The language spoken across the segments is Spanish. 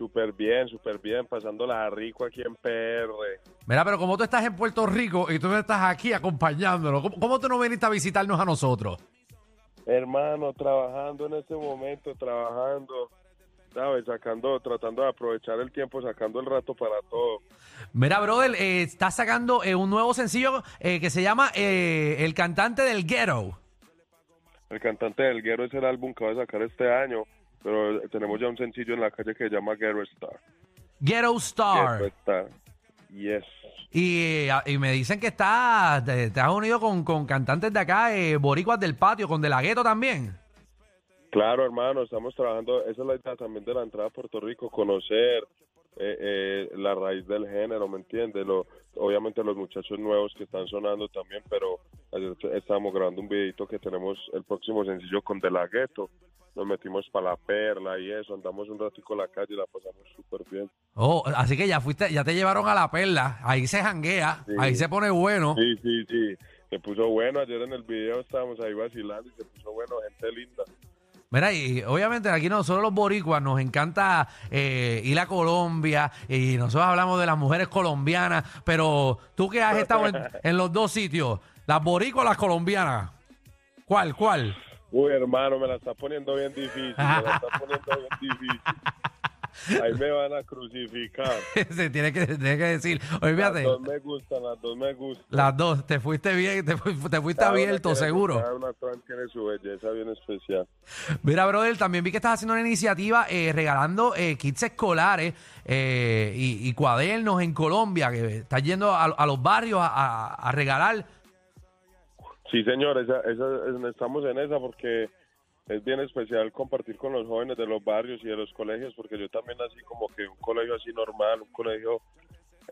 Súper bien, súper bien, pasándola rico aquí en PR. Mira, pero como tú estás en Puerto Rico y tú estás aquí acompañándonos, ¿cómo, cómo tú no viniste a visitarnos a nosotros? Hermano, trabajando en este momento, trabajando, ¿sabes? Sacando, tratando de aprovechar el tiempo, sacando el rato para todo. Mira, brother, eh, estás sacando eh, un nuevo sencillo eh, que se llama eh, El cantante del ghetto. El cantante del Guerrero es el álbum que va a sacar este año, pero tenemos ya un sencillo en la calle que se llama Guerrero Star. Ghetto Star. Guerrero Star. Yes. Y, y me dicen que estás, te, te has unido con, con cantantes de acá, eh, boricuas del patio, con De La Ghetto también. Claro, hermano, estamos trabajando, esa es la idea también de la entrada a Puerto Rico, conocer eh, eh, la raíz del género, ¿me entiendes? Lo, obviamente los muchachos nuevos que están sonando también, pero ayer estábamos grabando un videito que tenemos el próximo sencillo con De La Ghetto. Nos metimos para la perla y eso, andamos un ratico en la calle y la pasamos súper bien. Oh, así que ya fuiste, ya te llevaron a la perla, ahí se janguea, Sí. ahí se pone bueno. Sí, sí, sí, se puso bueno, ayer en el video estábamos ahí vacilando y se puso bueno, gente linda. Mira, y obviamente aquí nosotros los boricuas nos encanta eh, ir a Colombia y nosotros hablamos de las mujeres colombianas, pero tú que has estado en, en los dos sitios, las boricuas o las colombianas, ¿cuál, cuál? Uy, hermano, me la está poniendo bien difícil, me la está poniendo bien difícil. Ahí me van a crucificar. Se tiene que, tiene que decir, oye, Las dos me gustan, las dos me gustan. las dos, te fuiste bien, te, fu- te fuiste Cada abierto, tiene- seguro. Cada una trans tiene su belleza bien especial. Mira, brother, también vi que estás haciendo una iniciativa eh, regalando eh, kits escolares eh, y, y cuadernos en Colombia, que estás yendo a, a los barrios a, a- a regalar. Sí, señor, esa, esa- estamos en esa porque es bien especial compartir con los jóvenes de los barrios y de los colegios, porque yo también así como que un colegio así normal, un colegio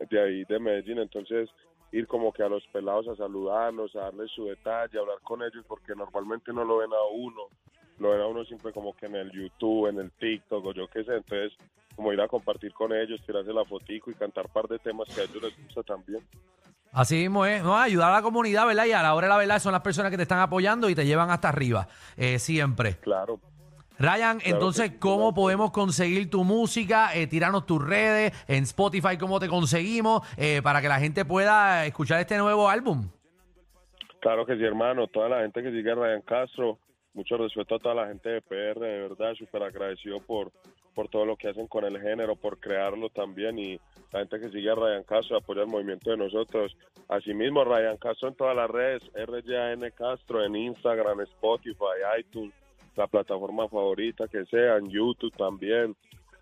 de ahí de Medellín, entonces ir como que a los pelados a saludarlos, a darles su detalle, a hablar con ellos, porque normalmente no lo ven a uno, lo ven a uno siempre como que en el YouTube, en el TikTok o yo qué sé, entonces como ir a compartir con ellos, tirarse la fotico y cantar par de temas que a ellos les gusta también. Así mismo es, no, ayudar a la comunidad, ¿verdad? Y a la hora de la verdad son las personas que te están apoyando y te llevan hasta arriba, eh, siempre. Claro, Ryan, entonces, ¿cómo claro. podemos conseguir tu música? Eh, tiranos tus redes, en Spotify, ¿cómo te conseguimos? Eh, para que la gente pueda escuchar este nuevo álbum. Claro que sí, hermano. Toda la gente que sigue a Ryan Castro, mucho respeto a toda la gente de PR, de verdad, súper agradecido por, por todo lo que hacen con el género, por crearlo también y la gente que sigue a Ryan Castro, apoya el movimiento de nosotros. Asimismo, Ryan Castro en todas las redes, RYN Castro en Instagram, Spotify, iTunes, la plataforma favorita que sea, en YouTube también.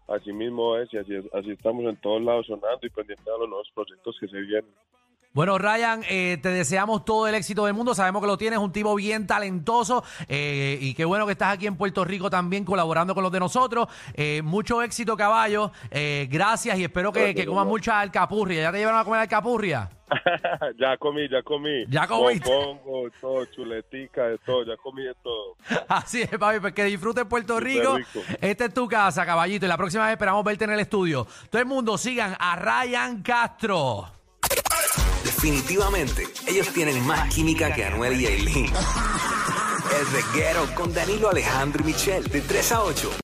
Asimismo es y así, así estamos en todos lados sonando y pendientes a los nuevos proyectos que se vienen. Bueno, Ryan, eh, te deseamos todo el éxito del mundo. Sabemos que lo tienes, un tipo bien talentoso. eh, y qué bueno que estás aquí en Puerto Rico también colaborando con los de nosotros. Eh, mucho éxito, caballo. Eh, gracias y espero que, comas mucha alcapurria. ¿Ya te llevaron a comer alcapurria? ya comí, ya comí. Ya comiste. Pongo, todo, chuletica, de todo, ya comí de todo. Así es, papi, pues que disfrutes Puerto Rico. rico. Esta es tu casa, caballito. Y la próxima vez esperamos verte en el estudio. Todo el mundo sigan a Ryan Castro. Definitivamente, ellos tienen más química que Anuel y Aileen. El reguero con Danilo Alejandro y Michel, de 3 a 8.